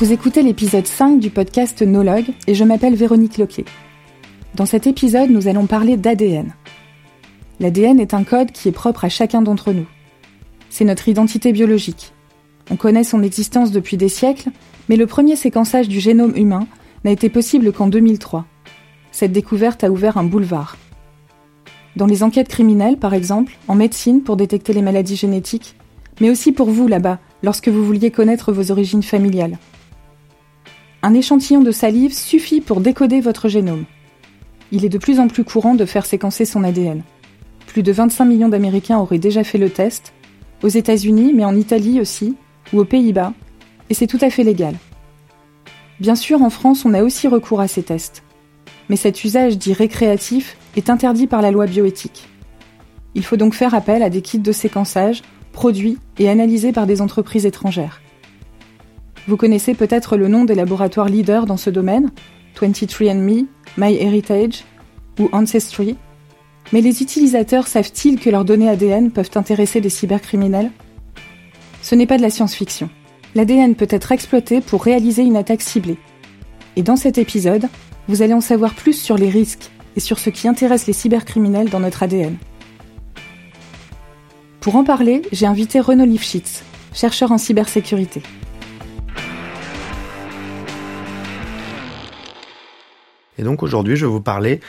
Vous écoutez l'épisode 5 du podcast Nologue et je m'appelle Véronique Loquet. Dans cet épisode, nous allons parler d'ADN. L'ADN est un code qui est propre à chacun d'entre nous. C'est notre identité biologique. On connaît son existence depuis des siècles, mais le premier séquençage du génome humain n'a été possible qu'en 2003. Cette découverte a ouvert un boulevard. Dans les enquêtes criminelles, par exemple, en médecine pour détecter les maladies génétiques, mais aussi pour vous là-bas, lorsque vous vouliez connaître vos origines familiales. Un échantillon de salive suffit pour décoder votre génome. Il est de plus en plus courant de faire séquencer son ADN. Plus de 25 millions d'Américains auraient déjà fait le test, aux États-Unis, mais en Italie aussi, ou aux Pays-Bas, et c'est tout à fait légal. Bien sûr, en France, on a aussi recours à ces tests. Mais cet usage dit récréatif est interdit par la loi bioéthique. Il faut donc faire appel à des kits de séquençage produits et analysés par des entreprises étrangères. Vous connaissez peut-être le nom des laboratoires leaders dans ce domaine, 23andMe, MyHeritage ou Ancestry. Mais les utilisateurs savent-ils que leurs données ADN peuvent intéresser des cybercriminels? Ce n'est pas de la science-fiction. L'ADN peut être exploité pour réaliser une attaque ciblée. Et dans cet épisode, vous allez en savoir plus sur les risques et sur ce qui intéresse les cybercriminels dans notre ADN. Pour en parler, j'ai invité Renaud Lifshitz, chercheur en cybersécurité. Et donc aujourd'hui, je vais vous parler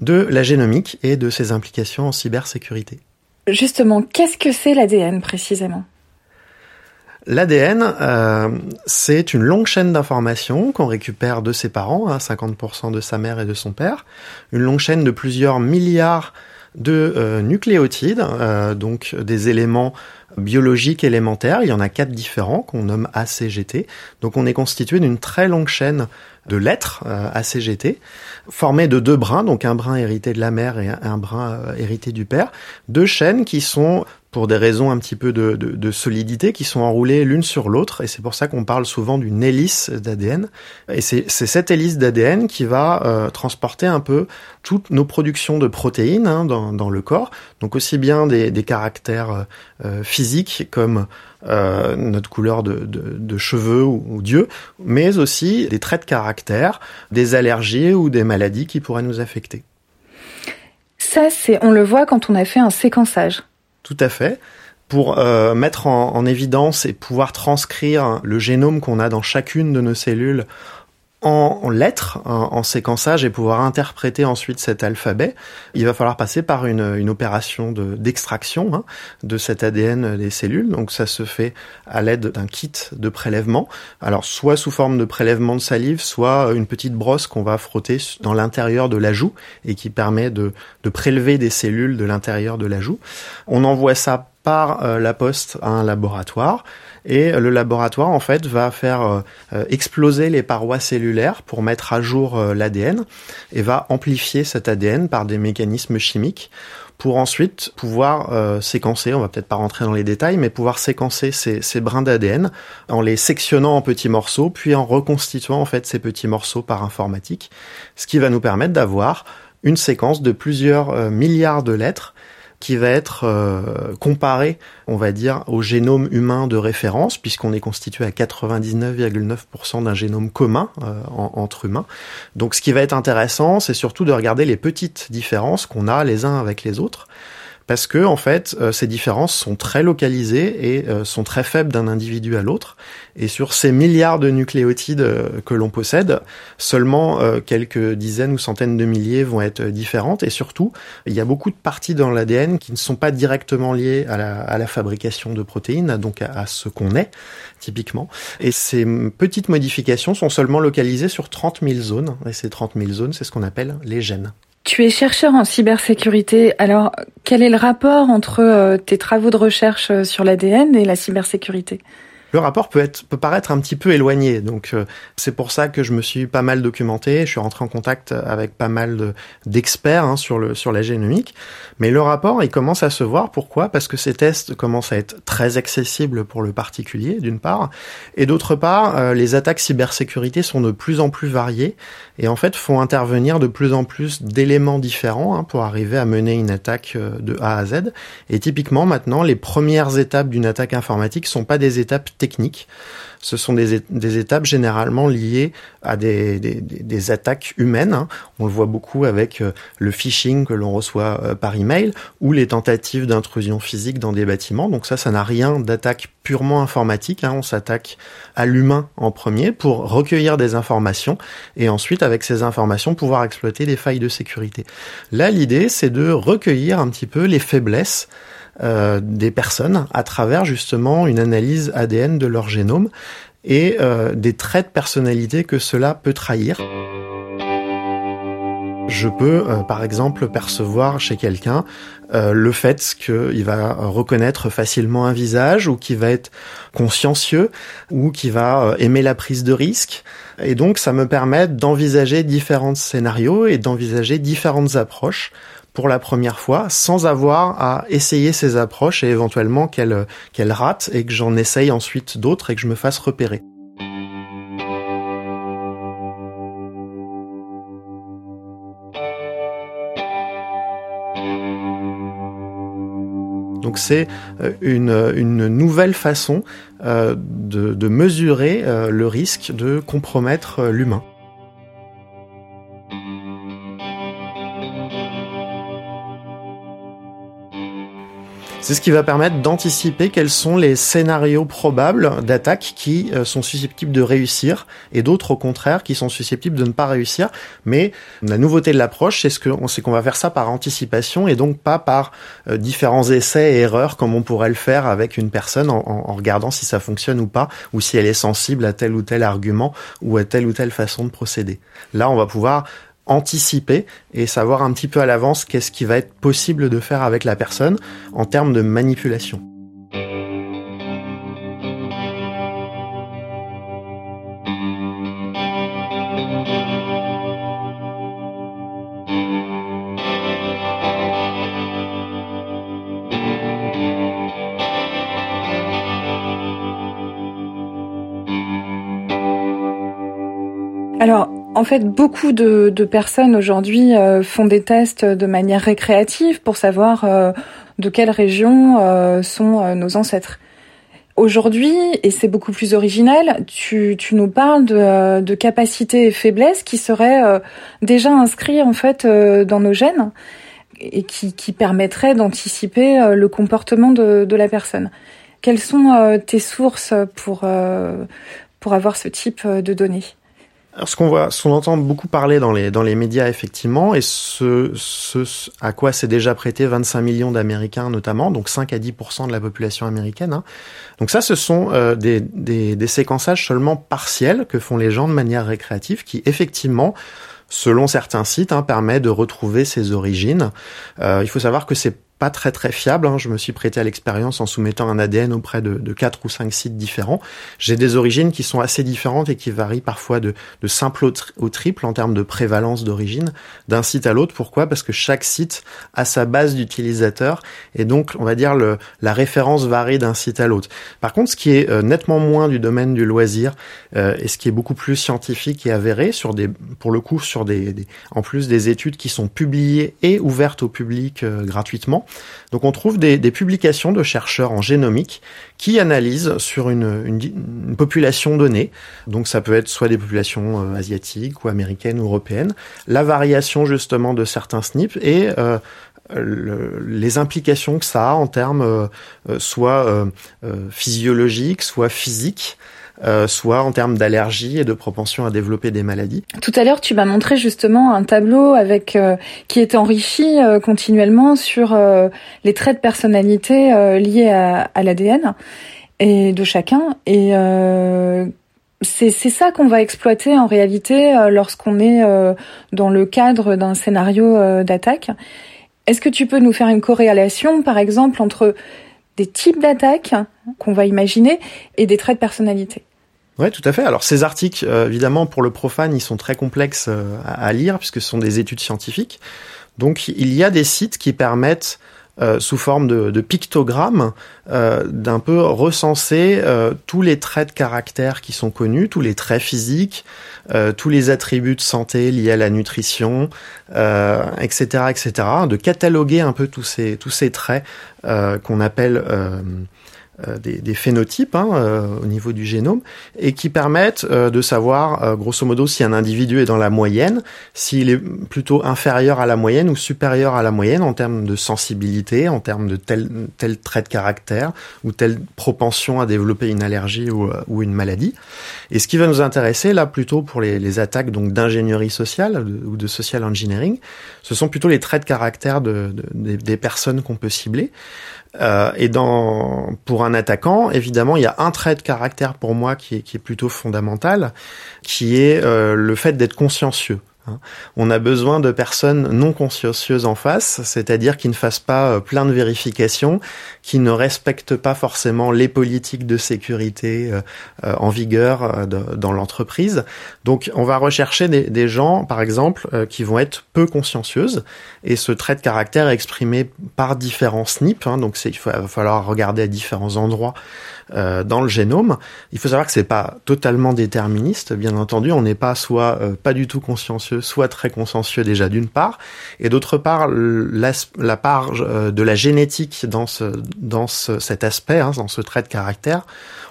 de la génomique et de ses implications en cybersécurité. Justement, qu'est-ce que c'est l'ADN précisément? L'ADN, euh, c'est une longue chaîne d'informations qu'on récupère de ses parents, hein, 50% de sa mère et de son père, une longue chaîne de plusieurs milliards de euh, nucléotides, euh, donc des éléments biologiques élémentaires. Il y en a quatre différents qu'on nomme ACGT. Donc on est constitué d'une très longue chaîne de lettres euh, ACGT, formées de deux brins, donc un brin hérité de la mère et un brin hérité du père, deux chaînes qui sont pour des raisons un petit peu de, de, de solidité qui sont enroulées l'une sur l'autre et c'est pour ça qu'on parle souvent d'une hélice d'ADN et c'est cette hélice d'ADN qui va euh, transporter un peu toutes nos productions de protéines hein, dans, dans, le corps. Donc aussi bien des, des caractères euh, physiques comme euh, notre couleur de, de, de cheveux ou, ou d'yeux mais aussi des traits de caractère des allergies ou des maladies qui pourraient nous affecter ça c'est on le voit quand on a fait un séquençage tout à fait. Pour euh, mettre en, en, évidence et pouvoir transcrire le génome qu'on a dans chacune de nos cellules en lettres, en, séquençage et pouvoir interpréter ensuite cet alphabet, il va falloir passer par une, opération d'extraction hein, de cet ADN des cellules. Donc ça se fait à l'aide d'un kit de prélèvement. Alors soit sous forme de prélèvement de salive, soit une petite brosse qu'on va frotter dans l'intérieur de la joue et qui permet de, de prélever des cellules de l'intérieur de la joue. On envoie ça par euh, la poste à un laboratoire et le laboratoire en fait va faire euh, euh, exploser les parois cellulaires pour mettre à jour l'ADN et va amplifier cet ADN par des mécanismes chimiques pour ensuite pouvoir euh, séquencer, on va peut-être pas rentrer dans les détails, mais pouvoir séquencer ces, ces brins d'ADN en les sectionnant en petits morceaux, puis en reconstituant en fait ces petits morceaux par informatique, ce qui va nous permettre d'avoir une séquence de plusieurs milliards de lettres qui va être euh, comparé, on va dire, au génome humain de référence, puisqu'on est constitué à 99,9% d'un génome commun euh, en, entre humains. Donc ce qui va être intéressant, c'est surtout de regarder les petites différences qu'on a les uns avec les autres parce que en fait euh, ces différences sont très localisées et euh, sont très faibles d'un individu à l'autre. Et sur ces milliards de nucléotides euh, que l'on possède seulement quelques dizaines ou centaines de milliers vont être différentes. Et surtout il y a beaucoup de parties dans l'ADN qui ne sont pas directement liées à la, fabrication de protéines donc à, à ce qu'on est typiquement. Et ces petites modifications sont seulement localisées sur 30 000 zones. Et ces 30 000 zones c'est ce qu'on appelle les gènes tu es chercheur en cybersécurité. Alors, quel est le rapport entre euh, tes travaux de recherche euh, sur l'ADN et la cybersécurité? Le rapport peut être peut paraître un petit peu éloigné. Donc euh, c'est pour ça que je me suis pas mal documenté. Je suis rentré en contact avec pas mal d'experts hein, sur le sur la génomique. Mais le rapport, il commence à se voir. Pourquoi? Parce que ces tests commencent à être très accessibles pour le particulier, d'une part, et d'autre part, euh, les attaques cybersécurité sont de plus en plus variées et en fait font intervenir de plus en plus d'éléments différents hein, pour arriver à mener une attaque euh, de A à Z. Et typiquement maintenant, les premières étapes d'une attaque informatique sont pas des étapes techniques. Ce sont des, étapes généralement liées à des attaques humaines. Hein. On le voit beaucoup avec euh, le phishing que l'on reçoit euh, par email ou les tentatives d'intrusion physique dans des bâtiments. Donc ça, ça n'a rien d'attaque purement informatique. Hein. On s'attaque à l'humain en premier pour recueillir des informations et ensuite, avec ces informations, pouvoir exploiter des failles de sécurité. Là, l'idée, c'est de recueillir un petit peu les faiblesses euh, des personnes à travers justement une analyse ADN de leur génome et euh, des traits de personnalité que cela peut trahir. Je peux, euh, par exemple, percevoir chez quelqu'un le fait qu'il va reconnaître facilement un visage ou qu'il va être consciencieux ou qu'il va aimer la prise de risque. Et donc, ça me permet d'envisager différents scénarios et d'envisager différentes approches pour la première fois sans avoir à essayer ces approches et éventuellement qu'elles qu'elles ratent et que j'en essaye ensuite d'autres et que je me fasse repérer. Donc c'est euh, une, nouvelle façon euh, de, mesurer euh, le risque de compromettre l'humain. C'est ce qui va permettre d'anticiper quels sont les scénarios probables d'attaque qui euh, sont susceptibles de réussir et d'autres au contraire qui sont susceptibles de ne pas réussir. Mais la nouveauté de l'approche, c'est ce qu'on sait qu'on va faire ça par anticipation et donc pas par euh, différents essais et erreurs comme on pourrait le faire avec une personne en, en regardant si ça fonctionne ou pas ou si elle est sensible à tel ou tel argument ou à telle ou telle façon de procéder. Là, on va pouvoir anticiper et savoir un petit peu à l'avance qu'est-ce qui va être possible de faire avec la personne en termes de manipulation. En fait, beaucoup de, personnes aujourd'hui euh, font des tests de manière récréative pour savoir euh, de quelle région euh, sont nos ancêtres. Aujourd'hui, et c'est beaucoup plus original, tu, nous parles de, capacités et faiblesses qui seraient déjà inscrits en fait dans nos gènes et qui, qui permettraient d'anticiper le comportement de, de, la personne. Quelles sont tes sources pour, pour avoir ce type de données? Alors, ce qu'on voit, ce qu'on entend beaucoup parler dans les dans les médias effectivement, et ce, ce à quoi s'est déjà prêté 25 millions d'Américains notamment, donc 5 à 10% de la population américaine. Hein. Donc ça, ce sont euh, des, des, des séquençages seulement partiels que font les gens de manière récréative, qui effectivement selon certains sites, hein, permet de retrouver ses origines. Euh, il faut savoir que c'est pas très très fiable. Hein. Je me suis prêté à l'expérience en soumettant un ADN auprès de, de 4 ou cinq sites différents. J'ai des origines qui sont assez différentes et qui varient parfois de, de simple au, triple en termes de prévalence d'origine d'un site à l'autre. Pourquoi? Parce que chaque site a sa base d'utilisateurs et donc on va dire le, la référence varie d'un site à l'autre. Par contre, ce qui est euh, nettement moins du domaine du loisir euh, et ce qui est beaucoup plus scientifique et avéré sur des, pour le coup, sur des, des en plus des études qui sont publiées et ouvertes au public euh, gratuitement donc on trouve des, publications de chercheurs en génomique qui analysent sur une, population donnée, donc ça peut être soit des populations euh, asiatiques ou américaines ou européennes, la variation justement de certains SNP et euh, les implications que ça a en termes euh, soit physiologiques, soit physiques euh, soit en termes d'allergie et de propension à développer des maladies. Tout à l'heure, tu m'as montré justement un tableau avec euh, qui est enrichi euh, continuellement sur les traits de personnalité liés à, à l'ADN et de chacun et c'est ça qu'on va exploiter en réalité lorsqu'on est dans le cadre d'un scénario d'attaque. Est-ce que tu peux nous faire une corrélation, par exemple, entre des types d'attaques qu'on va imaginer et des traits de personnalité? Ouais, tout à fait. Alors ces articles, euh, évidemment, pour le profane, ils sont très complexes euh, à, lire puisque ce sont des études scientifiques. Donc il y a des sites qui permettent euh, sous forme de, de pictogrammes, d'un peu recenser tous les traits de caractère qui sont connus, tous les traits physiques, tous les attributs de santé liés à la nutrition, etc., etc., de cataloguer un peu tous ces tous ces traits qu'on appelle des, des, phénotypes hein, euh, au niveau du génome et qui permettent euh, de savoir grosso modo si un individu est dans la moyenne, s'il est plutôt inférieur à la moyenne ou supérieur à la moyenne en termes de sensibilité, en termes de tel, tel trait de caractère ou telle propension à développer une allergie ou, ou une maladie. Et ce qui va nous intéresser là plutôt pour les, les attaques donc d'ingénierie sociale ou de social engineering, ce sont plutôt les traits de caractère de, de, des personnes qu'on peut cibler. Euh, et dans, pour un attaquant, évidemment, il y a un trait de caractère pour moi qui est, plutôt fondamental, qui est euh, le fait d'être consciencieux. Hein. On a besoin de personnes non consciencieuses en face, c'est-à-dire qui ne fassent pas euh, plein de vérifications, qui ne respectent pas forcément les politiques de sécurité euh, euh, en vigueur dans l'entreprise. Donc on va rechercher des, gens, par exemple, qui vont être peu consciencieuses, et ce trait de caractère est exprimé par différents SNP, hein. donc il va falloir regarder à différents endroits euh, dans le génome. Il faut savoir que c'est pas totalement déterministe, bien entendu. On n'est pas soit euh, pas du tout consciencieux, soit très consciencieux déjà d'une part, et d'autre part la, la, part euh, de la génétique dans dans ce, cet aspect, hein, dans ce trait de caractère,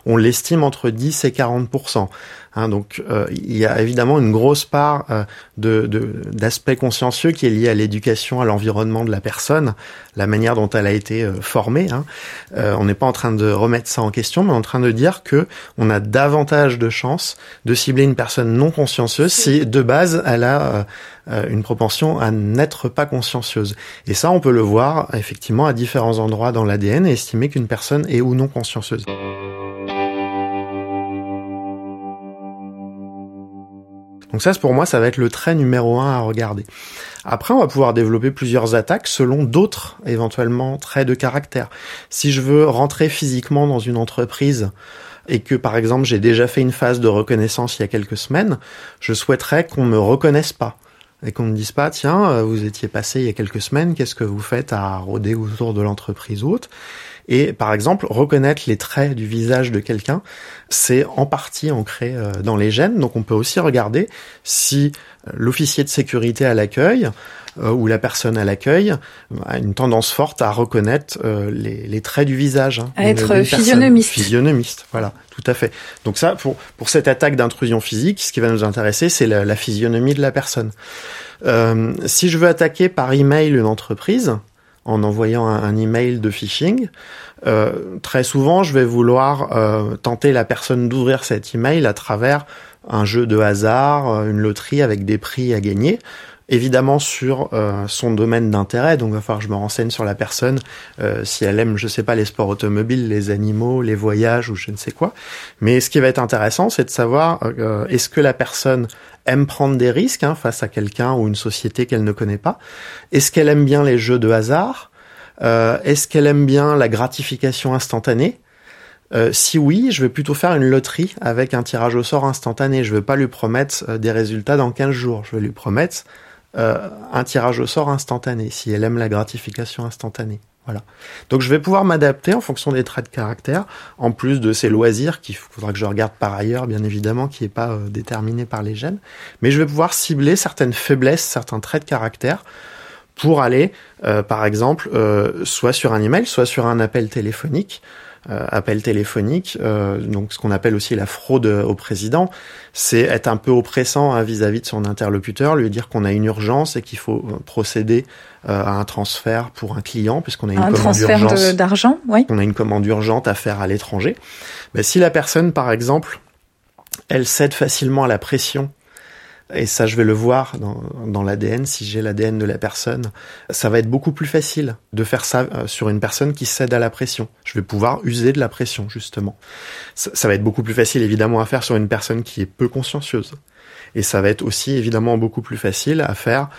on l'estime entre 10 et 40% Hein, donc euh, il y a évidemment une grosse part euh, de d'aspect consciencieux qui est lié à l'éducation, à l'environnement de la personne, la manière dont elle a été euh, formée. Hein. on n'est pas en train de remettre ça en question, mais en train de dire que on a davantage de chances de cibler une personne non consciencieuse si de base elle a une propension à n'être pas consciencieuse. Et ça, on peut le voir effectivement à différents endroits dans l'ADN et estimer qu'une personne est ou non consciencieuse. Donc ça, pour moi, ça va être le trait numéro un à regarder. Après, on va pouvoir développer plusieurs attaques selon d'autres, éventuellement, traits de caractère. Si je veux rentrer physiquement dans une entreprise et que, par exemple, j'ai déjà fait une phase de reconnaissance il y a quelques semaines, je souhaiterais qu'on me reconnaisse pas et qu'on ne dise pas tiens euh, vous étiez passé il y a quelques semaines qu'est-ce que vous faites à rôder autour de l'entreprise ou autre? Et par exemple, reconnaître les traits du visage de quelqu'un, c'est en partie ancré euh, dans les gènes. Donc on peut aussi regarder si euh, l'officier de sécurité à l'accueil euh, ou la personne à l'accueil a une tendance forte à reconnaître les, les, traits du visage. Hein, à être physionomiste. Physionomiste, voilà, tout à fait. Donc ça, pour, pour cette attaque d'intrusion physique, ce qui va nous intéresser, c'est la, la, physionomie de la personne. Euh, si je veux attaquer par email une entreprise, en envoyant un, email de phishing. Euh, très souvent, je vais vouloir euh, tenter la personne d'ouvrir cet email à travers un jeu de hasard, euh, une loterie avec des prix à gagner. Évidemment sur son domaine d'intérêt, donc il va falloir que je me renseigne sur la personne, si elle aime, je sais pas, les sports automobiles, les animaux, les voyages ou je ne sais quoi. Mais ce qui va être intéressant, c'est de savoir est-ce que la personne aime prendre des risques hein, face à quelqu'un ou une société qu'elle ne connaît pas? Est-ce qu'elle aime bien les jeux de hasard? Euh, Est-ce qu'elle aime bien la gratification instantanée? Euh, si oui, je vais plutôt faire une loterie avec un tirage au sort instantané. Je ne vais pas lui promettre euh, des résultats dans 15 jours. Je vais lui promettre un tirage au sort instantané si elle aime la gratification instantanée. Voilà. Donc je vais pouvoir m'adapter en fonction des traits de caractère, en plus de ces loisirs qu'il faudra que je regarde par ailleurs, bien évidemment, qui n'est pas euh, déterminé par les gènes. Mais je vais pouvoir cibler certaines faiblesses, certains traits de caractère pour aller, euh, par exemple, euh, soit sur un email, soit sur un appel téléphonique, euh, appel téléphonique, euh, donc ce qu'on appelle aussi la fraude au président, c'est être un peu oppressant hein, vis-à-vis de son interlocuteur, lui dire qu'on a une urgence et qu'il faut euh, procéder à un transfert pour un client puisqu'on a une un commande transfert d'argent, oui. On a une commande urgente à faire à l'étranger. Ben, si la personne, par exemple, elle cède facilement à la pression et ça, je vais le voir dans, dans l'ADN, si j'ai l'ADN de la personne. Ça va être beaucoup plus facile de faire ça euh, sur une personne qui cède à la pression. Je vais pouvoir user de la pression, justement. Ça, ça va être beaucoup plus facile, évidemment, à faire sur une personne qui est peu consciencieuse. Et ça va être aussi, évidemment, beaucoup plus facile à faire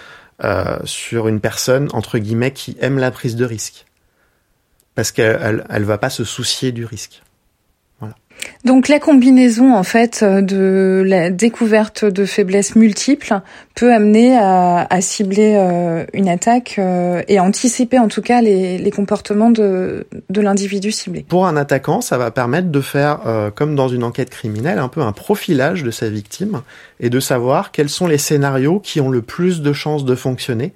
euh, sur une personne, entre guillemets, qui aime la prise de risque. Parce qu'elle elle, elle va pas se soucier du risque. Donc la combinaison en fait de la découverte de faiblesses multiples peut amener à, cibler euh, une attaque euh, et anticiper en tout cas les, comportements de, l'individu ciblé. Pour un attaquant, ça va permettre de faire, euh, comme dans une enquête criminelle, un peu un profilage de sa victime et de savoir quels sont les scénarios qui ont le plus de chances de fonctionner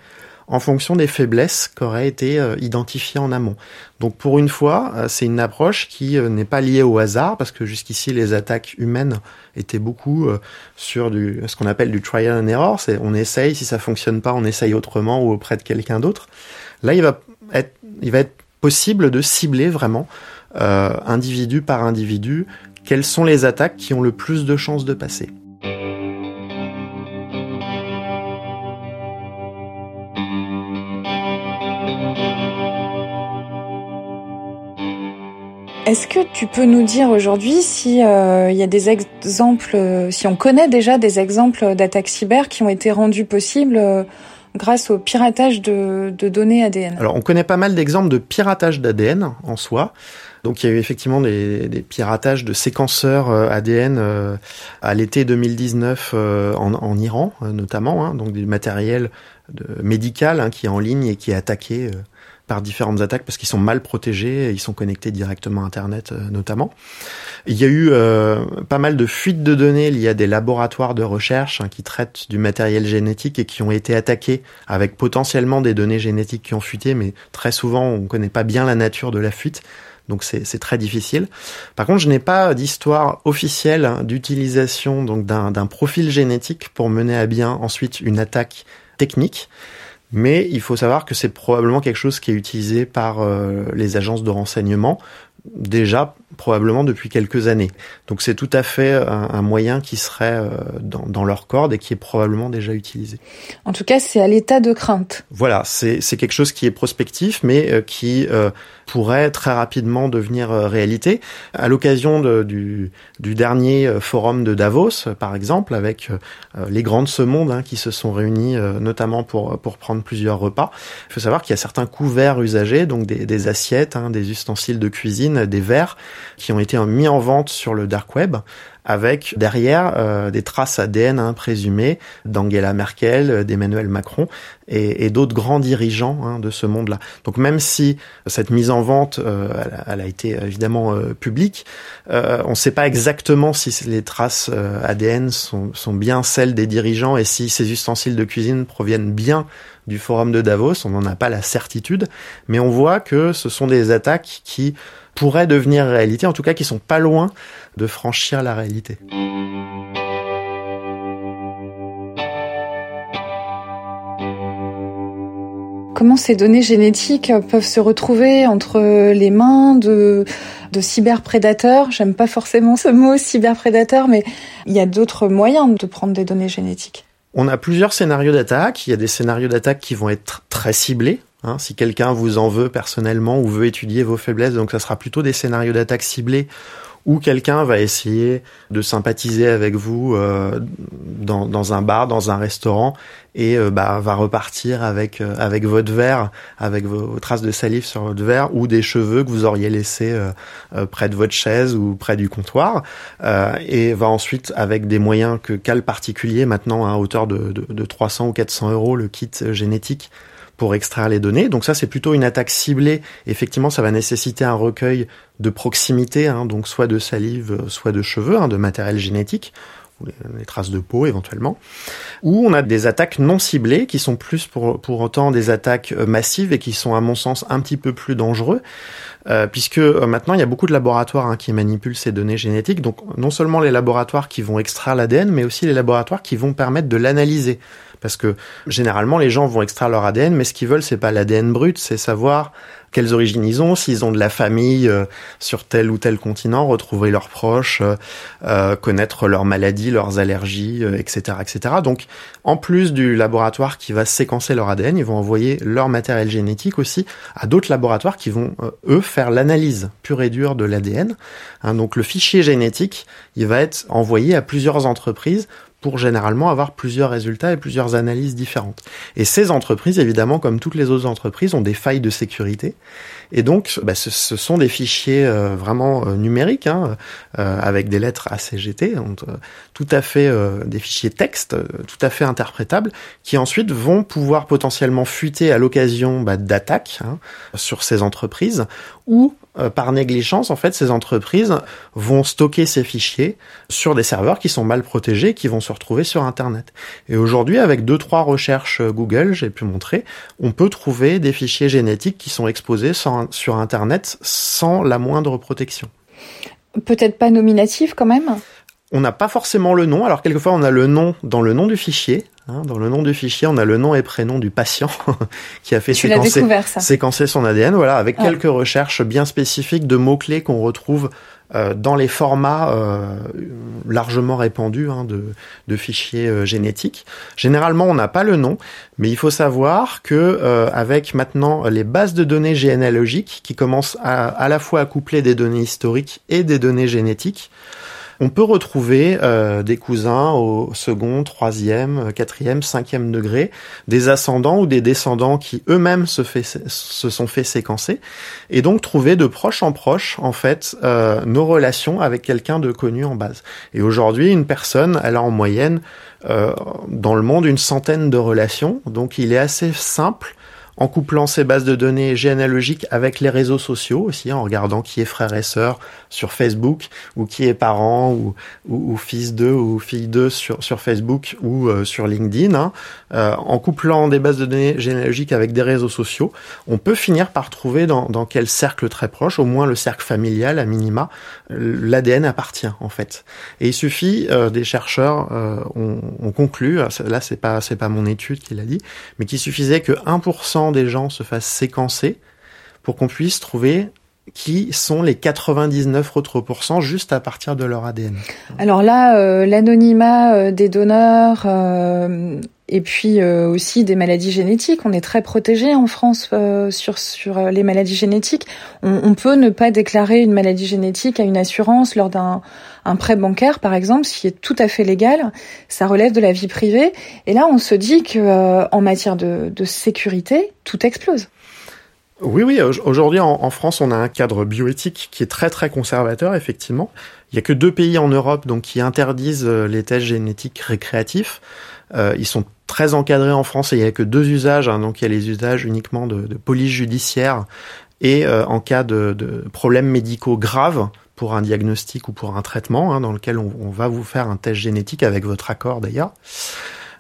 en fonction des faiblesses qui auraient été euh, identifiées en amont. Donc pour une fois, euh, c'est une approche qui euh, n'est pas liée au hasard, parce que jusqu'ici les attaques humaines étaient beaucoup sur ce qu'on appelle du trial and error, c'est on essaye, si ça fonctionne pas, on essaye autrement ou auprès de quelqu'un d'autre. Là, il va être, il va être possible de cibler vraiment individu par individu quelles sont les attaques qui ont le plus de chances de passer. Est-ce que tu peux nous dire aujourd'hui si euh, il y a des exemples, euh, si on connaît déjà des exemples d'attaques cyber qui ont été rendus possibles euh, grâce au piratage de, données ADN Alors on connaît pas mal d'exemples de piratage d'ADN en soi. Donc il y a eu effectivement des, piratages de séquenceurs ADN à l'été 2019 en, Iran notamment, hein, donc du matériel médical hein, qui est en ligne et qui est attaqué par différentes attaques parce qu'ils sont mal protégés, et ils sont connectés directement à Internet euh, notamment. Il y a eu euh, pas mal de fuites de données liées à des laboratoires de recherche hein, qui traitent du matériel génétique et qui ont été attaqués avec potentiellement des données génétiques qui ont fuité, mais très souvent on ne connaît pas bien la nature de la fuite. Donc c'est très difficile. Par contre, je n'ai pas d'histoire officielle d'utilisation donc d'un profil génétique pour mener à bien ensuite une attaque technique. Mais il faut savoir que c'est probablement quelque chose qui est utilisé par euh, les agences de renseignement déjà probablement depuis quelques années. Donc c'est tout à fait un, moyen qui serait euh, dans, dans, leur corde et qui est probablement déjà utilisé. En tout cas, c'est à l'état de crainte. Voilà, c'est quelque chose qui est prospectif, mais euh, qui euh, pourrait très rapidement devenir réalité. À l'occasion du, dernier forum de Davos, par exemple, avec les grands de ce monde hein, qui se sont réunis notamment pour, pour prendre plusieurs repas, il faut savoir qu'il y a certains couverts usagés, donc des, des assiettes, hein, des ustensiles de cuisine, des verres, qui ont été mis en vente sur le dark web avec derrière euh, des traces ADN hein, présumées d'Angela Merkel, d'Emmanuel Macron et, d'autres grands dirigeants hein, de ce monde-là. Donc même si cette mise en vente, euh, elle, a été évidemment euh, publique, on ne sait pas exactement si les traces ADN sont, sont bien celles des dirigeants et si ces ustensiles de cuisine proviennent bien du forum de Davos, on n'en a pas la certitude, mais on voit que ce sont des attaques qui pourraient devenir réalité, en tout cas qui sont pas loin de franchir la réalité. Comment ces données génétiques peuvent se retrouver entre les mains de, de cyberprédateurs? J'aime pas forcément ce mot cyberprédateur, mais il y a d'autres moyens de prendre des données génétiques. On a plusieurs scénarios d'attaque. Il y a des scénarios d'attaque qui vont être très ciblés. Hein, si quelqu'un vous en veut personnellement ou veut étudier vos faiblesses, donc ça sera plutôt des scénarios d'attaque ciblés où quelqu'un va essayer de sympathiser avec vous euh, dans, dans, un bar, dans un restaurant, et euh, bah, va repartir avec euh, avec votre verre, avec vos, traces de salive sur votre verre, ou des cheveux que vous auriez laissés près de votre chaise ou près du comptoir, et va ensuite avec des moyens que qu'a particulier maintenant à hauteur de, de, de 300 ou 400 euros le kit génétique pour extraire les données. Donc ça, c'est plutôt une attaque ciblée. Effectivement, ça va nécessiter un recueil de proximité, hein, donc soit de salive, soit de cheveux, hein, de matériel génétique les, traces de peau éventuellement, ou on a des attaques non ciblées qui sont plus pour, pour autant des attaques euh, massives et qui sont à mon sens un petit peu plus dangereux, euh, puisque euh, maintenant il y a beaucoup de laboratoires hein, qui manipulent ces données génétiques, donc non seulement les laboratoires qui vont extraire l'ADN, mais aussi les laboratoires qui vont permettre de l'analyser. Parce que généralement, les gens vont extraire leur ADN, mais ce qu'ils veulent, c'est pas l'ADN brut, c'est savoir quelles origines ils ont, s'ils ont de la famille euh, sur tel ou tel continent, retrouver leurs proches, euh, euh, connaître leurs maladies, leurs allergies, etc., etc. Donc, en plus du laboratoire qui va séquencer leur ADN, ils vont envoyer leur matériel génétique aussi à d'autres laboratoires qui vont eux faire l'analyse pure et dure de l'ADN. Hein, donc, le fichier génétique, il va être envoyé à plusieurs entreprises pour généralement avoir plusieurs résultats et plusieurs analyses différentes. Et ces entreprises, évidemment, comme toutes les autres entreprises, ont des failles de sécurité. Et donc, bah, ce, sont des fichiers euh, vraiment euh, numériques, hein, euh, avec des lettres ACGT, donc, tout à fait des fichiers texte, tout à fait interprétables, qui ensuite vont pouvoir potentiellement fuiter à l'occasion bah, d'attaques hein, sur ces entreprises, ou euh, par négligence, en fait, ces entreprises vont stocker ces fichiers sur des serveurs qui sont mal protégés, qui vont se retrouver sur Internet. Et aujourd'hui, avec deux trois recherches euh, Google, j'ai pu montrer, on peut trouver des fichiers génétiques qui sont exposés sur Internet sans la moindre protection. Peut-être pas nominatif quand même? On n'a pas forcément le nom. Alors quelquefois on a le nom dans le nom du fichier. Hein. dans le nom du fichier, on a le nom et prénom du patient qui a fait séquencer, séquencer, son ADN. Voilà, avec quelques recherches bien spécifiques de mots clés qu'on retrouve euh, dans les formats euh, largement répandus hein, de, de, fichiers euh, génétiques. Généralement, on n'a pas le nom, mais il faut savoir que avec maintenant les bases de données généalogiques qui commencent à, à la fois à coupler des données historiques et des données génétiques, on peut retrouver euh, des cousins au second, troisième, quatrième, cinquième degré, des ascendants ou des descendants qui eux-mêmes se, sont fait séquencer, et donc trouver de proche en proche en fait euh, nos relations avec quelqu'un de connu en base. Et aujourd'hui, une personne, elle a en moyenne euh, dans le monde une centaine de relations, donc il est assez simple en couplant ces bases de données généalogiques avec les réseaux sociaux aussi, en regardant qui est frère et sœur sur Facebook, ou qui est parent, ou, ou, fils d'eux, ou fille d'eux sur, sur Facebook, ou euh, sur LinkedIn. Hein. Euh, en couplant des bases de données généalogiques avec des réseaux sociaux, on peut finir par trouver dans, dans quel cercle très proche, au moins le cercle familial à minima, l'ADN appartient en fait. Et il suffit, euh, des chercheurs ont, ont conclu, là c'est pas c'est pas mon étude qui l'a dit, mais qu'il suffisait que 1% des gens se fassent séquencer pour qu'on puisse trouver qui sont les 99 autres pourcents juste à partir de leur ADN. Alors là, euh, l'anonymat euh, des donneurs euh, et puis aussi des maladies génétiques, on est très protégé en France sur sur les maladies génétiques. On, on, peut ne pas déclarer une maladie génétique à une assurance lors d'un un prêt bancaire, par exemple, ce qui est tout à fait légal. Ça relève de la vie privée. Et là, on se dit que en matière de, de sécurité, tout explose. Oui, oui. Aujourd'hui, en, France, on a un cadre bioéthique qui est très, très conservateur, effectivement. Il y a que deux pays en Europe donc qui interdisent euh, les tests génétiques récréatifs. Euh, ils sont très encadrés en France et il y a que deux usages. Hein, donc, il y a les usages uniquement de, de police judiciaire et euh, en cas de, de, problèmes médicaux graves pour un diagnostic ou pour un traitement, hein, dans lequel on, on va vous faire un test génétique avec votre accord d'ailleurs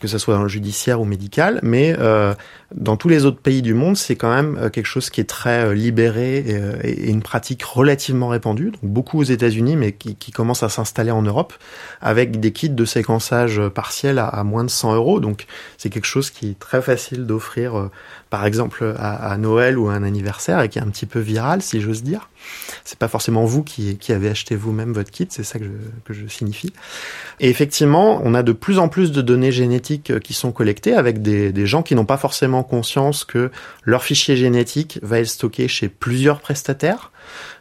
que ce soit dans le judiciaire ou médical, mais euh, dans tous les autres pays du monde, c'est quand même euh, quelque chose qui est très euh, libéré et, une pratique relativement répandue, donc beaucoup aux États-Unis, mais qui, commence à s'installer en Europe, avec des kits de séquençage partiel à, moins de 100 euros. Donc c'est quelque chose qui est très facile d'offrir, par exemple à, Noël ou à un anniversaire, et qui est un petit peu viral, si j'ose dire. C'est pas forcément vous qui, avez acheté vous-même votre kit, c'est ça que je, que je signifie. Et effectivement, on a de plus en plus de données génétiques euh, qui sont collectés avec des gens qui n'ont pas forcément conscience que leur fichier génétique va être stocké chez plusieurs prestataires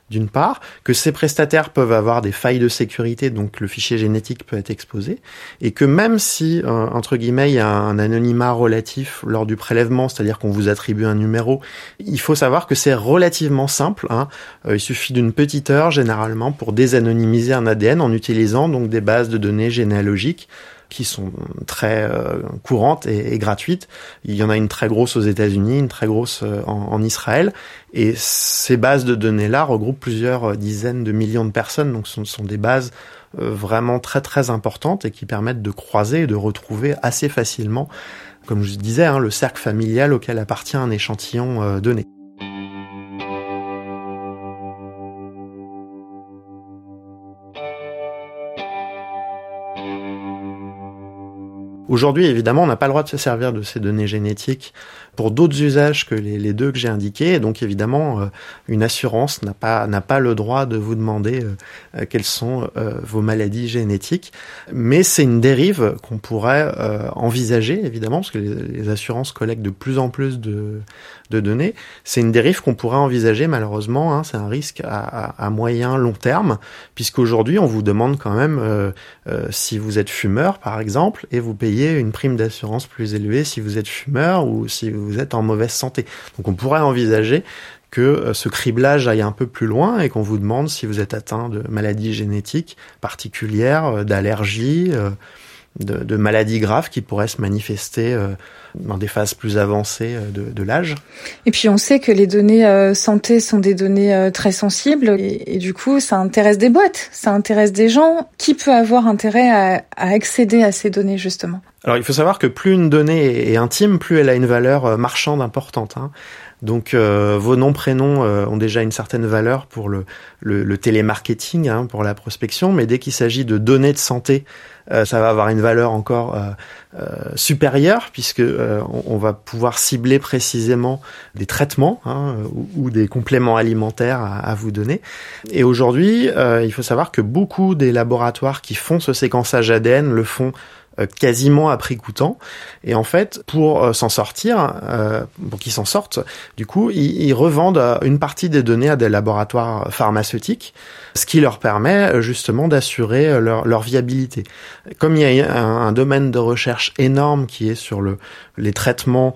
d'une part, que ces prestataires peuvent avoir des failles de sécurité, donc le fichier génétique peut être exposé, et que même si, euh, entre guillemets, il y a un anonymat relatif lors du prélèvement, c'est-à-dire qu'on vous attribue un numéro, il faut savoir que c'est relativement simple. Hein. Euh, il suffit d'une petite heure, généralement, pour désanonymiser un ADN en utilisant donc des bases de données généalogiques qui sont très euh, courantes et, gratuites. Il y en a une très grosse aux États-Unis, une très grosse euh, en, Israël, et ces bases de données-là regroupent plusieurs euh, dizaines de millions de personnes. Donc, ce sont des bases vraiment très très importantes et qui permettent de croiser et de retrouver assez facilement, comme je disais, hein, le cercle familial auquel appartient un échantillon donné. Aujourd'hui, évidemment, on n'a pas le droit de se servir de ces données génétiques pour d'autres usages que les, deux que j'ai indiqués. Et donc, évidemment, euh, une assurance n'a pas n'a pas le droit de vous demander euh, euh, quelles sont vos maladies génétiques. Mais c'est une dérive qu'on pourrait envisager, évidemment, parce que les, assurances collectent de plus en plus de, de données. C'est une dérive qu'on pourrait envisager, malheureusement. Hein, c'est un risque à, à, moyen long terme, puisqu'aujourd'hui, on vous demande quand même si vous êtes fumeur, par exemple, et vous payez une prime d'assurance plus élevée si vous êtes fumeur ou si vous êtes en mauvaise santé. Donc on pourrait envisager que euh, ce criblage aille un peu plus loin et qu'on vous demande si vous êtes atteint de maladies génétiques particulières, euh, d'allergies, euh, de, maladies graves qui pourraient se manifester dans des phases plus avancées de, l'âge. Et puis on sait que les données santé sont des données très sensibles et, du coup ça intéresse des boîtes, ça intéresse des gens. Qui peut avoir intérêt à, accéder à ces données justement? Alors il faut savoir que plus une donnée est intime, plus elle a une valeur marchande importante. Hein. Donc euh, vos noms, prénoms euh, ont déjà une certaine valeur pour le, le, télémarketing, hein, pour la prospection, mais dès qu'il s'agit de données de santé, euh, ça va avoir une valeur encore supérieure puisque on, va pouvoir cibler précisément des traitements hein, ou, des compléments alimentaires à, vous donner. Et aujourd'hui, il faut savoir que beaucoup des laboratoires qui font ce séquençage ADN le font euh, quasiment à prix coûtant. Et en fait, pour euh, s'en sortir, euh, pour qu'ils s'en sortent, du coup, ils, revendent une partie des données à des laboratoires pharmaceutiques, ce qui leur permet justement d'assurer leur, viabilité. Comme il y a un, domaine de recherche énorme qui est sur le, les traitements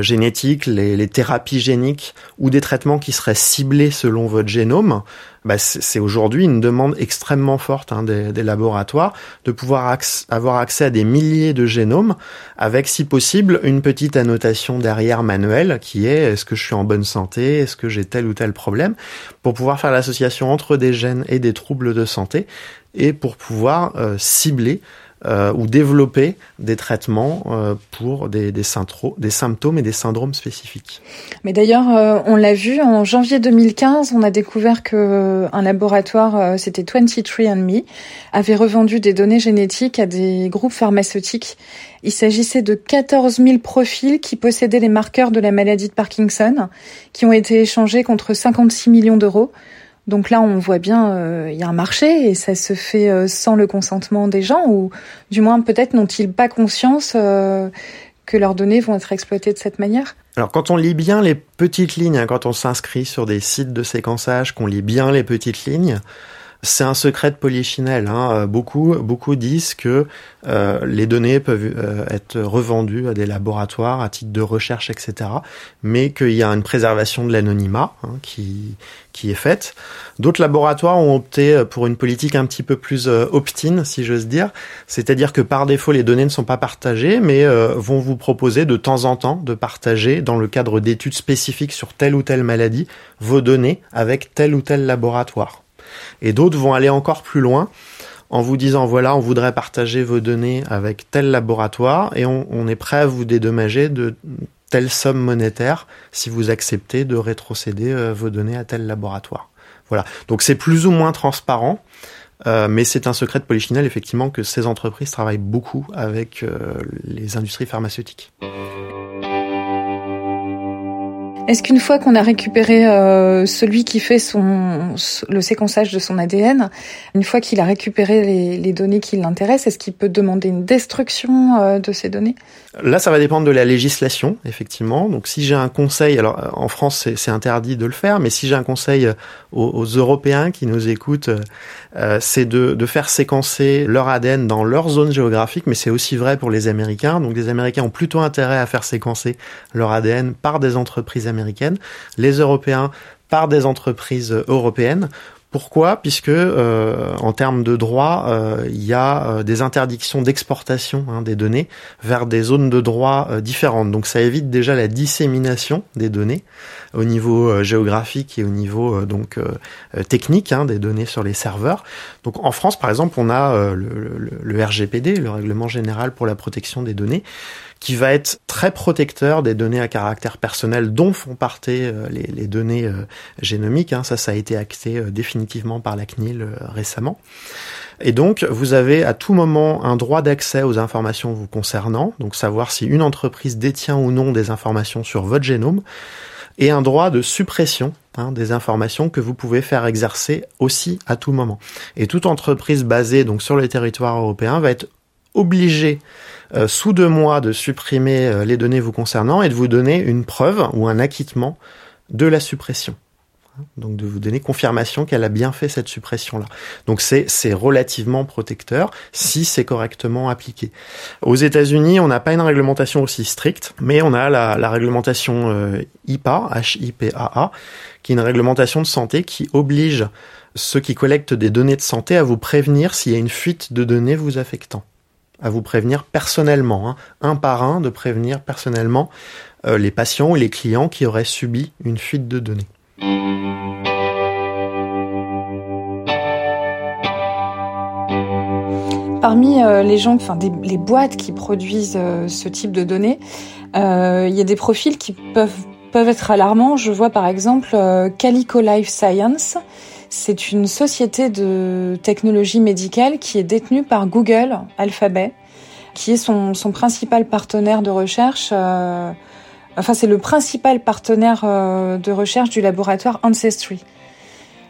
génétiques, les, thérapies géniques ou des traitements qui seraient ciblés selon votre génome, bah, c'est aujourd'hui une demande extrêmement forte hein, des, des, laboratoires de pouvoir avoir accès à des milliers de génomes avec, si possible, une petite annotation derrière manuelle qui est est-ce que je suis en bonne santé, est-ce que j'ai tel ou tel problème, pour pouvoir faire l'association entre des gènes et des troubles de santé et pour pouvoir euh, cibler euh, ou développer des traitements euh, pour des, des, des, symptômes et des syndromes spécifiques. Mais d'ailleurs, euh, on l'a vu en janvier 2015, on a découvert que un laboratoire, c'était 23andMe, avait revendu des données génétiques à des groupes pharmaceutiques. Il s'agissait de 14 000 profils qui possédaient les marqueurs de la maladie de Parkinson, qui ont été échangés contre 56 millions d'euros. Donc là, on voit bien, euh, il y a un marché et ça se fait euh, sans le consentement des gens, ou du moins peut-être n'ont-ils pas conscience euh, que leurs données vont être exploitées de cette manière? Alors quand on lit bien les petites lignes, hein, quand on s'inscrit sur des sites de séquençage, qu'on lit bien les petites lignes, c'est un secret de polychinelle. Hein. Beaucoup, beaucoup disent que euh, les données peuvent euh, être revendues à des laboratoires à titre de recherche, etc. Mais qu'il y a une préservation de l'anonymat hein, qui, qui est faite. D'autres laboratoires ont opté pour une politique un petit peu plus euh, si j'ose dire. C'est-à-dire que par défaut, les données ne sont pas partagées, mais euh, vont vous proposer de temps en temps de partager, dans le cadre d'études spécifiques sur telle ou telle maladie, vos données avec tel ou tel laboratoire. Et d'autres vont aller encore plus loin en vous disant voilà, on voudrait partager vos données avec tel laboratoire et on, est prêt à vous dédommager de telle somme monétaire si vous acceptez de rétrocéder euh, vos données à tel laboratoire. Voilà. Donc c'est plus ou moins transparent. Euh, mais c'est un secret de Polychinelle, effectivement, que ces entreprises travaillent beaucoup avec euh, les industries pharmaceutiques. Est-ce qu'une fois qu'on a récupéré euh, celui qui fait son le séquençage de son ADN, une fois qu'il a récupéré les, données qui l'intéressent, est-ce qu'il peut demander une destruction euh, de ces données? Là, ça va dépendre de la législation, effectivement. Donc, si j'ai un conseil, alors en France, c'est interdit de le faire, mais si j'ai un conseil aux, aux, Européens qui nous écoutent, euh, c'est de, de faire séquencer leur ADN dans leur zone géographique, mais c'est aussi vrai pour les Américains. Donc, les Américains ont plutôt intérêt à faire séquencer leur ADN par des entreprises américaines, les Européens par des entreprises européennes. Pourquoi? Puisque euh, en termes de droit, euh, il y a euh, des interdictions d'exportation hein, des données vers des zones de droit différentes. Donc ça évite déjà la dissémination des données au niveau géographique et au niveau donc technique hein, des données sur les serveurs. Donc en France, par exemple, on a le RGPD, le Règlement général pour la protection des données, qui va être très protecteur des données à caractère personnel dont font partie euh, les, données euh, génomiques. Hein. Ça, ça a été acté euh, définitivement par la CNIL récemment. Et donc, vous avez à tout moment un droit d'accès aux informations vous concernant, donc savoir si une entreprise détient ou non des informations sur votre génome, et un droit de suppression hein, des informations que vous pouvez faire exercer aussi à tout moment. Et toute entreprise basée donc sur le territoire européen va être obligée euh, sous deux mois de supprimer euh, les données vous concernant et de vous donner une preuve ou un acquittement de la suppression. Donc de vous donner confirmation qu'elle a bien fait cette suppression-là. Donc c'est relativement protecteur si c'est correctement appliqué. Aux États-Unis, on n'a pas une réglementation aussi stricte, mais on a la, la réglementation euh, HIPAA, H-I-P-A-A, qui est une réglementation de santé qui oblige ceux qui collectent des données de santé à vous prévenir s'il y a une fuite de données vous affectant à vous prévenir personnellement, hein, un par un, de prévenir personnellement euh, les patients ou les clients qui auraient subi une fuite de données. Parmi euh, les gens, enfin les boîtes qui produisent euh, ce type de données, il y a des profils qui peuvent peuvent être alarmants. Je vois par exemple Calico Life Science. C'est une société de technologie médicale qui est détenue par Google Alphabet, qui est son, son principal partenaire de recherche. Enfin, c'est le principal partenaire euh, de recherche du laboratoire Ancestry.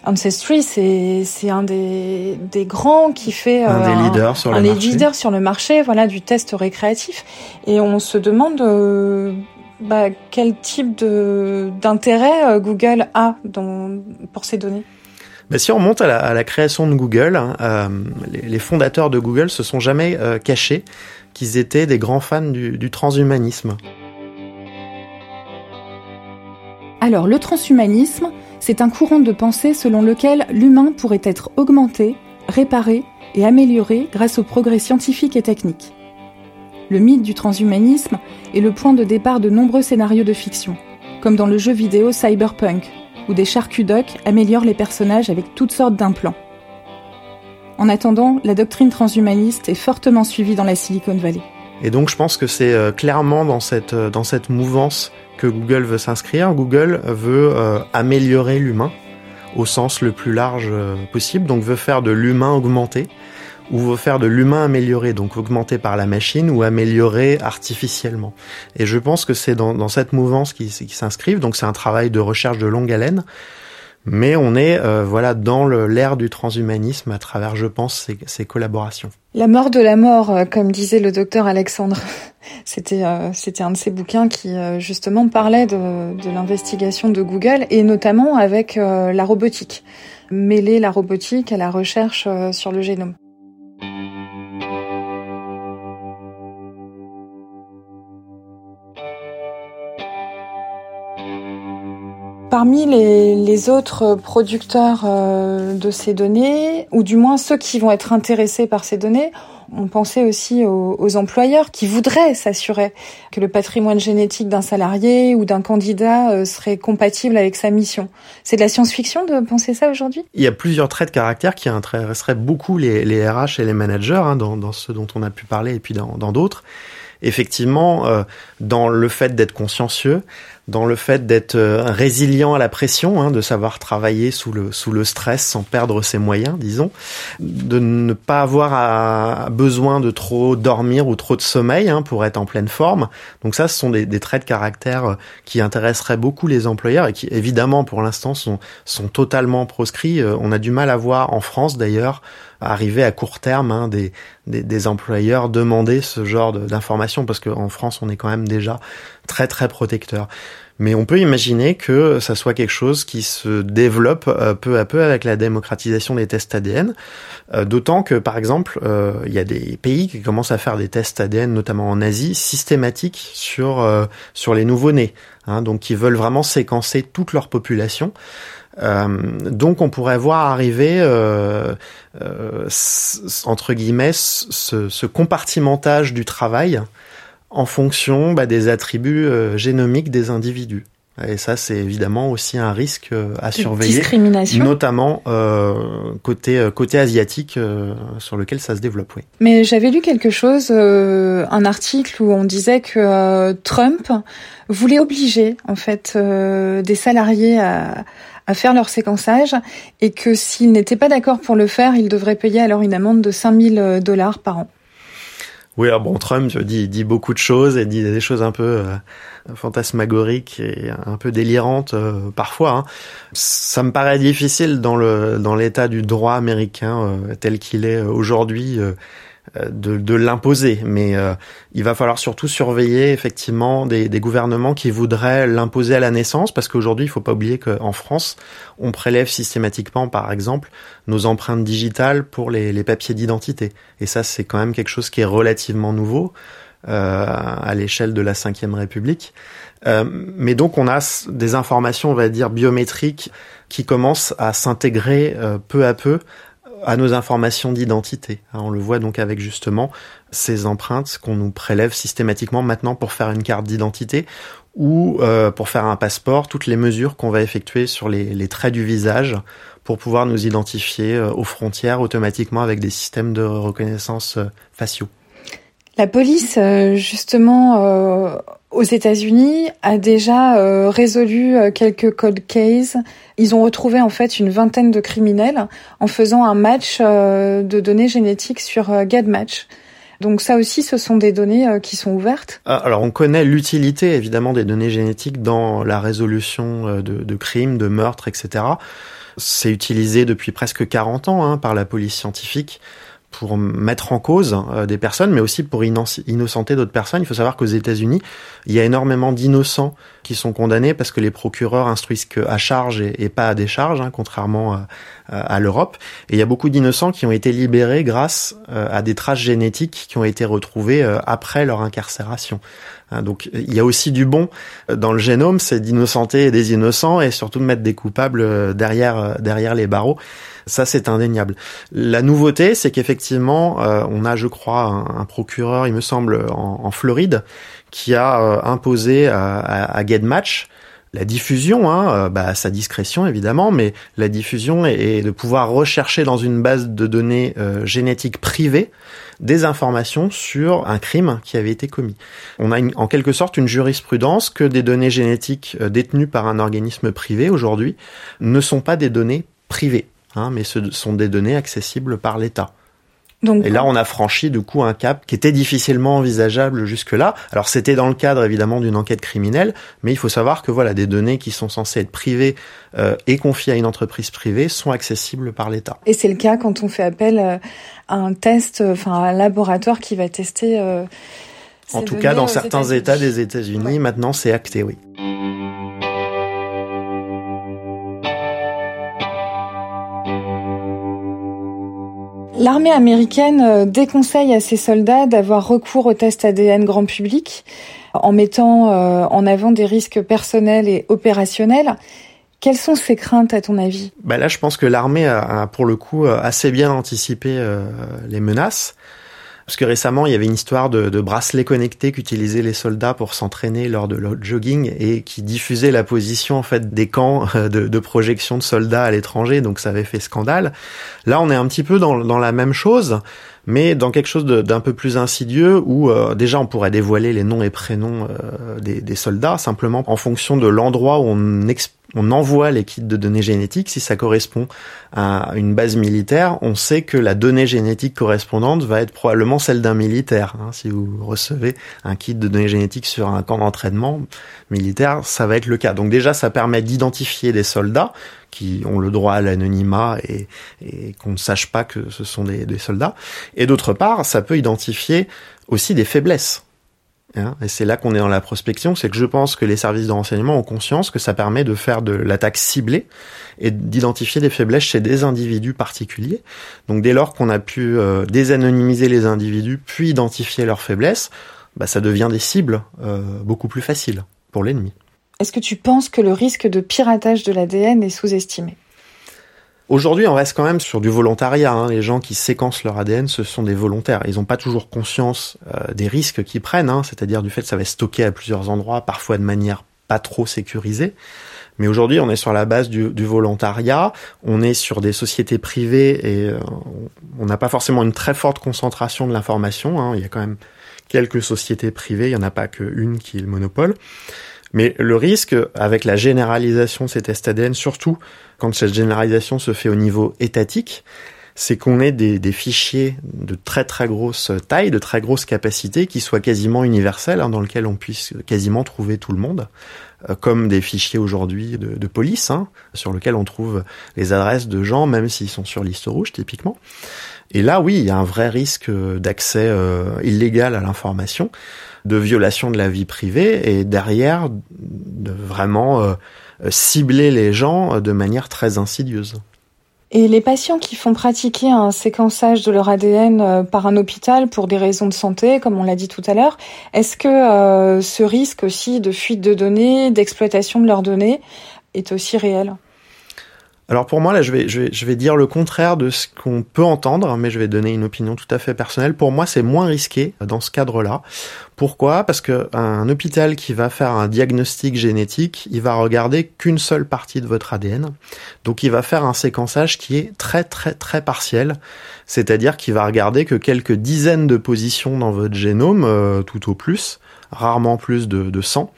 Ancestry, c'est un des des grands qui fait un des leaders sur le un sur le marché, voilà, du test récréatif. Et on se demande euh, bah, quel type de d'intérêt euh, Google a dans, pour ces données. Bah, si on remonte à la, création de Google, hein, euh, les, les, fondateurs de Google se sont jamais euh, cachés qu'ils étaient des grands fans du, du transhumanisme. Alors le transhumanisme, c'est un courant de pensée selon lequel l'humain pourrait être augmenté, réparé et amélioré grâce aux progrès scientifiques et techniques. Le mythe du transhumanisme est le point de départ de nombreux scénarios de fiction, comme dans le jeu vidéo Cyberpunk, où des charcudocs améliorent les personnages avec toutes sortes d'implants. En attendant, la doctrine transhumaniste est fortement suivie dans la Silicon Valley. Et donc je pense que c'est euh, clairement dans cette, euh, dans cette mouvance que Google veut s'inscrire. Google veut euh, améliorer l'humain au sens le plus large possible, donc veut faire de l'humain augmenté ou faire de l'humain amélioré, donc augmenté par la machine ou amélioré artificiellement. Et je pense que c'est dans, dans cette mouvance qui, qui s'inscrivent, donc c'est un travail de recherche de longue haleine, mais on est euh, voilà dans l'ère du transhumanisme à travers, je pense, ces, ces, collaborations. La mort de la mort, euh, comme disait le docteur Alexandre, c'était euh, c'était un de ces bouquins qui euh, justement parlait de, de l'investigation de Google et notamment avec euh, la robotique, mêler la robotique à la recherche sur le génome. Parmi les, autres producteurs euh, de ces données, ou du moins ceux qui vont être intéressés par ces données, on pensait aussi aux, employeurs qui voudraient s'assurer que le patrimoine génétique d'un salarié ou d'un candidat euh, serait compatible avec sa mission. C'est de la science-fiction de penser ça aujourd'hui? Il y a plusieurs traits de caractère qui intéresseraient beaucoup les, les RH et les managers, hein, dans, dans ce dont on a pu parler et puis dans d'autres effectivement, euh, dans le fait d'être consciencieux, dans le fait d'être euh, résilient à la pression, hein, de savoir travailler sous le sous le stress sans perdre ses moyens, disons, de ne pas avoir besoin de trop dormir ou trop de sommeil hein, pour être en pleine forme. Donc ça, ce sont des, traits de caractère euh, qui intéresseraient beaucoup les employeurs et qui, évidemment, pour l'instant, sont sont totalement proscrits. On a du mal à voir en France, d'ailleurs, arriver à court terme hein, des, des, des, employeurs demander ce genre d'informations parce qu'en France on est quand même déjà très très protecteur. Mais on peut imaginer que ça soit quelque chose qui se développe euh, peu à peu avec la démocratisation des tests ADN. Euh, D'autant que, par exemple, euh, il y a des pays qui commencent à faire des tests ADN, notamment en Asie, systématiques sur sur les nouveau-nés, hein, donc qui veulent vraiment séquencer toute leur population. Euh, donc on pourrait voir arriver euh, euh, entre guillemets ce, ce, compartimentage du travail en fonction bah, des attributs euh, génomiques des individus. Et ça, c'est évidemment aussi un risque euh, à de surveiller, discrimination. notamment euh, côté côté asiatique sur lequel ça se développe. Oui. Mais j'avais lu quelque chose, un article où on disait que Trump voulait obliger en fait des salariés à à faire leur séquençage et que s'ils n'étaient pas d'accord pour le faire, ils devraient payer alors une amende de 5000 dollars par an. Oui, alors bon, Trump dit, beaucoup de choses et dit des choses un peu euh, fantasmagoriques et un peu délirantes euh, parfois. Hein. Ça me paraît difficile dans le dans l'état du droit américain euh, tel qu'il est aujourd'hui de, de l'imposer, mais euh, il va falloir surtout surveiller effectivement des, des gouvernements qui voudraient l'imposer à la naissance, parce qu'aujourd'hui, il faut pas oublier qu'en France, on prélève systématiquement, par exemple, nos empreintes digitales pour les, les papiers d'identité, et ça, c'est quand même quelque chose qui est relativement nouveau euh, à l'échelle de la Ve République. Euh, mais donc, on a des informations, on va dire, biométriques qui commencent à s'intégrer peu à peu à nos informations d'identité. Hein, on le voit donc avec justement ces empreintes qu'on nous prélève systématiquement maintenant pour faire une carte d'identité ou euh, pour faire un passeport, toutes les mesures qu'on va effectuer sur les, les, traits du visage pour pouvoir nous identifier euh, aux frontières automatiquement avec des systèmes de reconnaissance euh, faciaux. La police, justement, aux États-Unis, a déjà résolu quelques cold cases. Ils ont retrouvé en fait une vingtaine de criminels en faisant un match de données génétiques sur GetMatch. Donc ça aussi, ce sont des données euh, qui sont ouvertes. Ah, alors on connaît l'utilité évidemment des données génétiques dans la résolution euh, de, de crimes, de meurtres, etc. C'est utilisé depuis presque 40 ans hein, par la police scientifique pour mettre en cause euh, des personnes, mais aussi pour innocenter d'autres personnes. Il faut savoir qu'aux États-Unis, il y a énormément d'innocents qui sont condamnés parce que les procureurs instruisent qu'à charge et, pas à décharge, hein, contrairement à, à l'Europe. Et il y a beaucoup d'innocents qui ont été libérés grâce euh, à des traces génétiques qui ont été retrouvées euh, après leur incarcération. Hein, donc il y a aussi du bon dans le génome, c'est d'innocenter des innocents et surtout de mettre des coupables derrière derrière les barreaux. Ça, c'est indéniable. La nouveauté, c'est qu'effectivement, euh, on a, je crois, un, procureur, il me semble, en, Floride, qui a euh, imposé à, à, GetMatch la diffusion, hein, euh, bah, à sa discrétion évidemment, mais la diffusion est, de pouvoir rechercher dans une base de données génétiques privées des informations sur un crime qui avait été commis. On a en quelque sorte une jurisprudence que des données génétiques détenues par un organisme privé aujourd'hui ne sont pas des données privées. Hein, mais ce sont des données accessibles par l'État. Donc, et là, on a franchi du coup un cap qui était difficilement envisageable jusque-là. Alors, c'était dans le cadre évidemment d'une enquête criminelle, mais il faut savoir que voilà, des données qui sont censées être privées euh, et confiées à une entreprise privée sont accessibles par l'État. Et c'est le cas quand on fait appel euh, à un test, euh, enfin un laboratoire qui va tester. Euh, en tout cas, dans certains États des États-Unis, maintenant, c'est acté, oui. L'armée américaine euh, déconseille à ses soldats d'avoir recours aux tests ADN grand public en mettant euh, en avant des risques personnels et opérationnels. Quelles sont ces craintes à ton avis? Bah Là, je pense que l'armée a, pour le coup assez bien anticipé euh, les menaces. Parce que récemment, il y avait une histoire de, de bracelets connectés qu'utilisaient les soldats pour s'entraîner lors de leur jogging et qui diffusaient la position en fait des camps de, de projection de soldats à l'étranger. Donc ça avait fait scandale. Là, on est un petit peu dans, dans la même chose mais dans quelque chose d'un peu plus insidieux où euh, déjà on pourrait dévoiler les noms et prénoms euh, des, des, soldats simplement en fonction de l'endroit où on, on envoie les kits de données génétiques. Si ça correspond à une base militaire, on sait que la donnée génétique correspondante va être probablement celle d'un militaire. Hein. Si vous recevez un kit de données génétiques sur un camp d'entraînement militaire, ça va être le cas. Donc déjà, ça permet d'identifier des soldats qui ont le droit à l'anonymat et, qu'on ne sache pas que ce sont des, soldats. Et d'autre part, ça peut identifier aussi des faiblesses. Hein. et c'est là qu'on est dans la prospection, c'est que je pense que les services de renseignement ont conscience que ça permet de faire de l'attaque ciblée et d'identifier des faiblesses chez des individus particuliers. Donc dès lors qu'on a pu euh, désanonymiser les individus puis identifier leurs faiblesses, bah, ça devient des cibles euh, beaucoup plus faciles pour l'ennemi. Est-ce que tu penses que le risque de piratage de l'ADN est sous-estimé? Aujourd'hui, on reste quand même sur du volontariat. Hein. Les gens qui séquencent leur ADN, ce sont des volontaires. Ils n'ont pas toujours conscience euh, des risques qu'ils prennent, hein. c'est-à-dire du fait que ça va être stocké à plusieurs endroits, parfois de manière pas trop sécurisée. Mais aujourd'hui, on est sur la base du, volontariat, on est sur des sociétés privées et euh, on n'a pas forcément une très forte concentration de l'information. Hein. Il y a quand même quelques sociétés privées, il n'y en a pas qu'une qui est le monopole. Mais le risque, avec la généralisation de ces tests ADN, surtout quand cette généralisation se fait au niveau étatique, c'est qu'on ait des, fichiers de très très grosse taille, de très grosse capacité, qui soient quasiment universels, hein, dans lesquels on puisse quasiment trouver tout le monde, euh, comme des fichiers aujourd'hui de, de, police, hein, sur lesquels on trouve les adresses de gens, même s'ils sont sur liste rouge typiquement. Et là, oui, il y a un vrai risque d'accès euh, illégal à l'information de violation de la vie privée et derrière de vraiment euh, cibler les gens de manière très insidieuse. Et les patients qui font pratiquer un séquençage de leur ADN euh, par un hôpital pour des raisons de santé, comme on l'a dit tout à l'heure, est-ce que euh, ce risque aussi de fuite de données, d'exploitation de leurs données est aussi réel? Alors pour moi, là, je vais, je vais, dire le contraire de ce qu'on peut entendre, mais je vais donner une opinion tout à fait personnelle. Pour moi, c'est moins risqué dans ce cadre-là. Pourquoi? Parce que un hôpital qui va faire un diagnostic génétique, il va regarder qu'une seule partie de votre ADN. Donc il va faire un séquençage qui est très très très partiel, c'est-à-dire qu'il va regarder que quelques dizaines de positions dans votre génome, euh, tout au plus, rarement plus de, de 100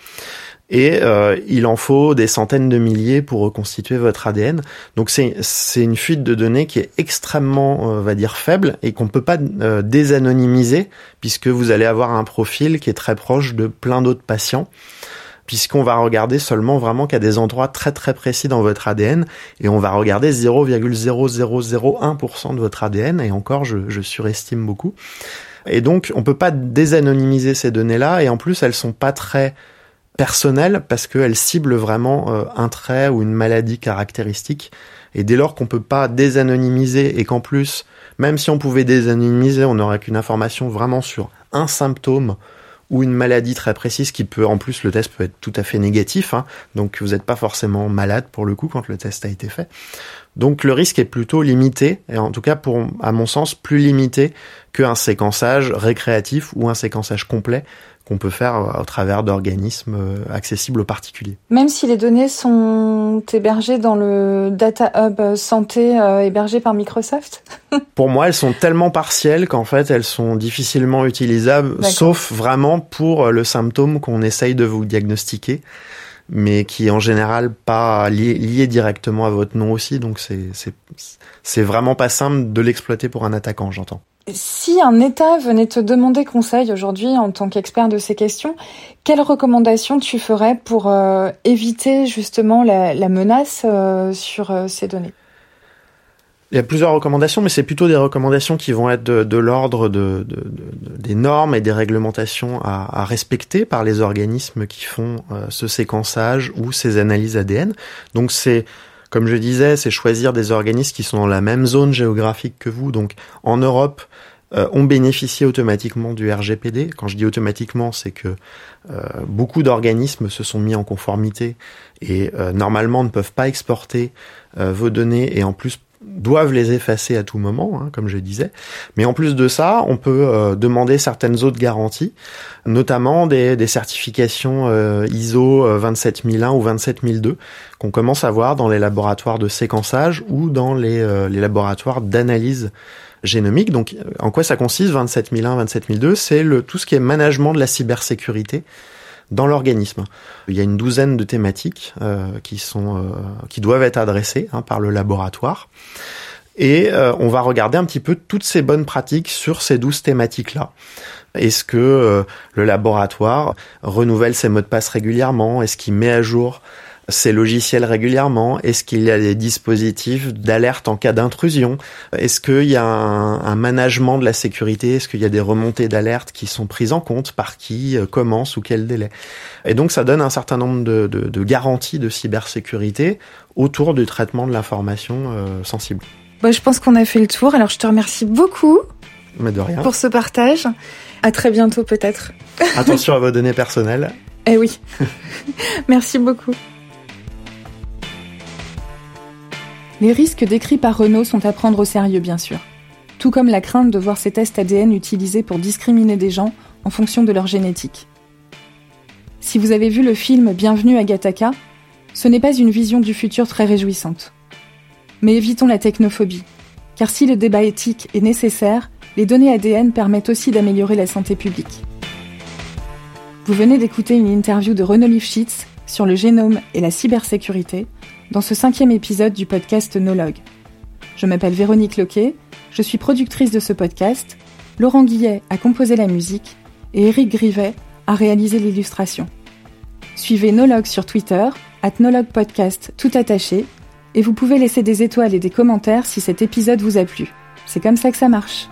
et euh, il en faut des centaines de milliers pour reconstituer votre ADN. Donc c'est c'est une fuite de données qui est extrêmement, euh, va dire, faible et qu'on peut pas euh, désanonymiser puisque vous allez avoir un profil qui est très proche de plein d'autres patients puisqu'on va regarder seulement vraiment qu'à des endroits très très précis dans votre ADN et on va regarder 0,0001% de votre ADN et encore je, je surestime beaucoup. Et donc on peut pas désanonymiser ces données-là et en plus elles sont pas très personnelle parce qu'elle cible vraiment euh, un trait ou une maladie caractéristique. Et dès lors qu'on peut pas désanonymiser et qu'en plus, même si on pouvait désanonymiser, on n'aurait qu'une information vraiment sur un symptôme ou une maladie très précise qui peut, en plus, le test peut être tout à fait négatif, hein, donc vous n'êtes pas forcément malade pour le coup quand le test a été fait. Donc le risque est plutôt limité, et en tout cas pour, à mon sens, plus limité qu'un séquençage récréatif ou un séquençage complet qu'on peut faire au travers d'organismes euh, accessibles aux particuliers. Même si les données sont hébergées dans le Data Hub Santé euh, hébergé par Microsoft Pour moi, elles sont tellement partielles qu'en fait, elles sont difficilement utilisables, sauf vraiment pour le symptôme qu'on essaye de vous diagnostiquer mais qui est en général pas lié, lié directement à votre nom aussi, donc c'est vraiment pas simple de l'exploiter pour un attaquant, j'entends. Si un État venait te demander conseil aujourd'hui en tant qu'expert de ces questions, quelles recommandations tu ferais pour euh, éviter justement la, menace euh, sur euh, ces données? Il y a plusieurs recommandations, mais c'est plutôt des recommandations qui vont être de, l'ordre de, des normes et des réglementations à, à, respecter par les organismes qui font ce séquençage ou ces analyses ADN. Donc c'est comme je disais, c'est choisir des organismes qui sont dans la même zone géographique que vous. Donc en Europe, euh, on bénéficie automatiquement du RGPD. Quand je dis automatiquement, c'est que euh, beaucoup d'organismes se sont mis en conformité et euh, normalement ne peuvent pas exporter vos données et en plus doivent les effacer à tout moment, hein, comme je disais. Mais en plus de ça, on peut euh, demander certaines autres garanties, notamment des, des certifications euh, ISO 27001 ou 27002 qu'on commence à voir dans les laboratoires de séquençage ou dans les, euh, laboratoires d'analyse génomique. Donc, en quoi ça consiste 27001, 27002 C'est le tout ce qui est management de la cybersécurité dans l'organisme. Il y a une douzaine de thématiques euh, qui sont euh, qui doivent être adressées hein, par le laboratoire. Et euh, on va regarder un petit peu toutes ces bonnes pratiques sur ces douze thématiques-là. Est-ce que le laboratoire renouvelle ses mots de passe régulièrement? Est-ce qu'il met à jour ces logiciels régulièrement? Est-ce qu'il y a des dispositifs d'alerte en cas d'intrusion? Est-ce qu'il y a un, management de la sécurité? Est-ce qu'il y a des remontées d'alerte qui sont prises en compte? Par qui euh, Comment Sous quel délai? Et donc ça donne un certain nombre de, garanties de cybersécurité autour du traitement de l'information euh, sensible. Bah, je pense qu'on a fait le tour. Alors je te remercie beaucoup Mais de rien. pour ce partage. À très bientôt peut-être. Attention à vos données personnelles. Eh oui. Merci beaucoup. Les risques décrits par Renault sont à prendre au sérieux, bien sûr. Tout comme la crainte de voir ces tests ADN utilisés pour discriminer des gens en fonction de leur génétique. Si vous avez vu le film Bienvenue à Gattaca, ce n'est pas une vision du futur très réjouissante. Mais évitons la technophobie, car si le débat éthique est nécessaire, les données ADN permettent aussi d'améliorer la santé publique. Vous venez d'écouter une interview de Renaud Lifshitz sur le génome et la cybersécurité dans ce cinquième épisode du podcast Nologue. Je m'appelle Véronique Loquet, je suis productrice de ce podcast, Laurent Guillet a composé la musique et Eric Grivet a réalisé l'illustration. Suivez Nologue sur Twitter, at Nologue Podcast tout attaché, et vous pouvez laisser des étoiles et des commentaires si cet épisode vous a plu. C'est comme ça que ça marche.